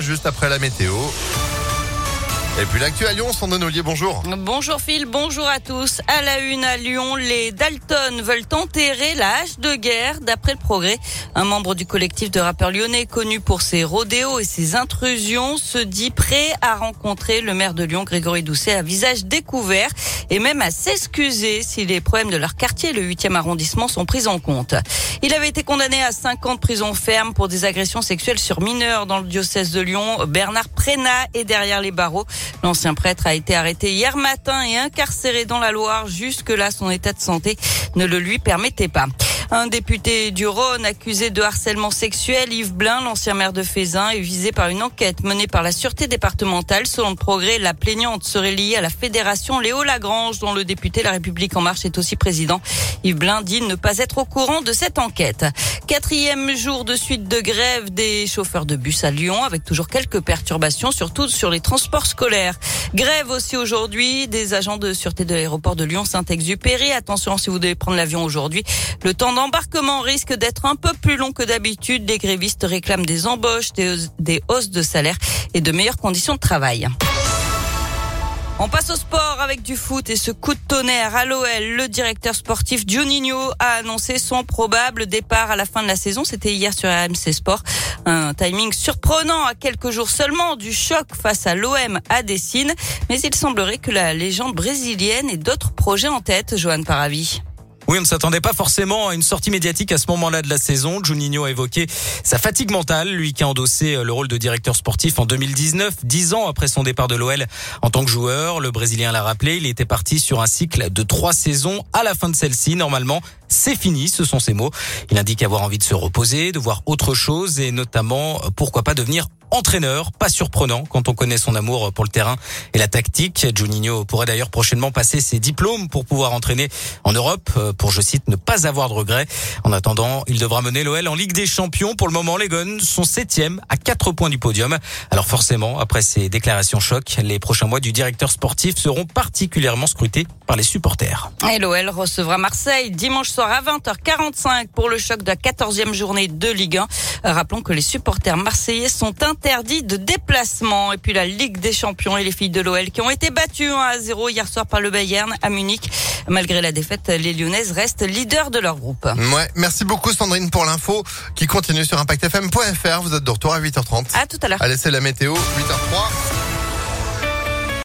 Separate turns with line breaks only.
juste après la météo. Et puis l'actu à Lyon, Sandrine Ollier, bonjour.
Bonjour Phil, bonjour à tous. À la une à Lyon, les Dalton veulent enterrer la hache de guerre d'après le progrès. Un membre du collectif de rappeurs lyonnais connu pour ses rodéos et ses intrusions se dit prêt à rencontrer le maire de Lyon, Grégory Doucet, à visage découvert et même à s'excuser si les problèmes de leur quartier, le 8e arrondissement, sont pris en compte. Il avait été condamné à 5 ans de prison ferme pour des agressions sexuelles sur mineurs dans le diocèse de Lyon. Bernard Prénat est derrière les barreaux. L'ancien prêtre a été arrêté hier matin et incarcéré dans la Loire. Jusque-là, son état de santé ne le lui permettait pas. Un député du Rhône accusé de harcèlement sexuel, Yves Blin, l'ancien maire de Fézin, est visé par une enquête menée par la sûreté départementale. Selon le progrès, la plaignante serait liée à la fédération Léo Lagrange, dont le député La République En Marche est aussi président. Yves Blin dit ne pas être au courant de cette enquête. Quatrième jour de suite de grève des chauffeurs de bus à Lyon, avec toujours quelques perturbations, surtout sur les transports scolaires. Grève aussi aujourd'hui des agents de sûreté de l'aéroport de Lyon-Saint-Exupéry. Attention si vous devez prendre l'avion aujourd'hui. Le temps d'embarquement risque d'être un peu plus long que d'habitude. Les grévistes réclament des embauches, des, hausses de salaire et de meilleures conditions de travail. On passe au sport avec du foot et ce coup de tonnerre à l'OL. Le directeur sportif Juninho a annoncé son probable départ à la fin de la saison. C'était hier sur RMC Sport. Un timing surprenant à quelques jours seulement du choc face à l'OM à Dessine. Mais il semblerait que la légende brésilienne ait d'autres projets en tête, Johan Paravi.
Oui, on ne s'attendait pas forcément à une sortie médiatique à ce moment-là de la saison. Juninho a évoqué sa fatigue mentale, lui qui a endossé euh, le rôle de directeur sportif en 2019, dix ans après son départ de l'OL en tant que joueur. Le Brésilien l'a rappelé, il était parti sur un cycle de trois saisons. À la fin de celle-ci, normalement, c'est fini, ce sont ses mots. Il indique avoir envie de se reposer, de voir autre chose et notamment, euh, pourquoi pas devenir entraîneur, pas surprenant quand on connaît son amour pour le terrain et la tactique. Juninho pourrait d'ailleurs prochainement passer ses diplômes pour pouvoir entraîner en Europe, euh, pour, je cite, ne pas avoir de regrets. En attendant, il devra mener l'OL en Ligue des Champions. Pour le moment, les Guns sont septième à quatre points du podium. Alors forcément, après ces déclarations choc, les prochains mois du directeur sportif seront particulièrement scrutés par les supporters.
Et l'OL recevra Marseille dimanche soir à 20h45 pour le choc de la 14e journée de Ligue 1. Rappelons que les supporters marseillais sont interdits de déplacement. Et puis la Ligue des Champions et les filles de l'OL qui ont été battues 1 à 0 hier soir par le Bayern à Munich. Malgré la défaite, les Lyonnaises restent leaders de leur groupe.
Ouais, merci beaucoup Sandrine pour l'info qui continue sur ImpactFM.fr. Vous êtes de retour à 8h30.
À tout à l'heure.
Allez, c'est la météo, 8h03.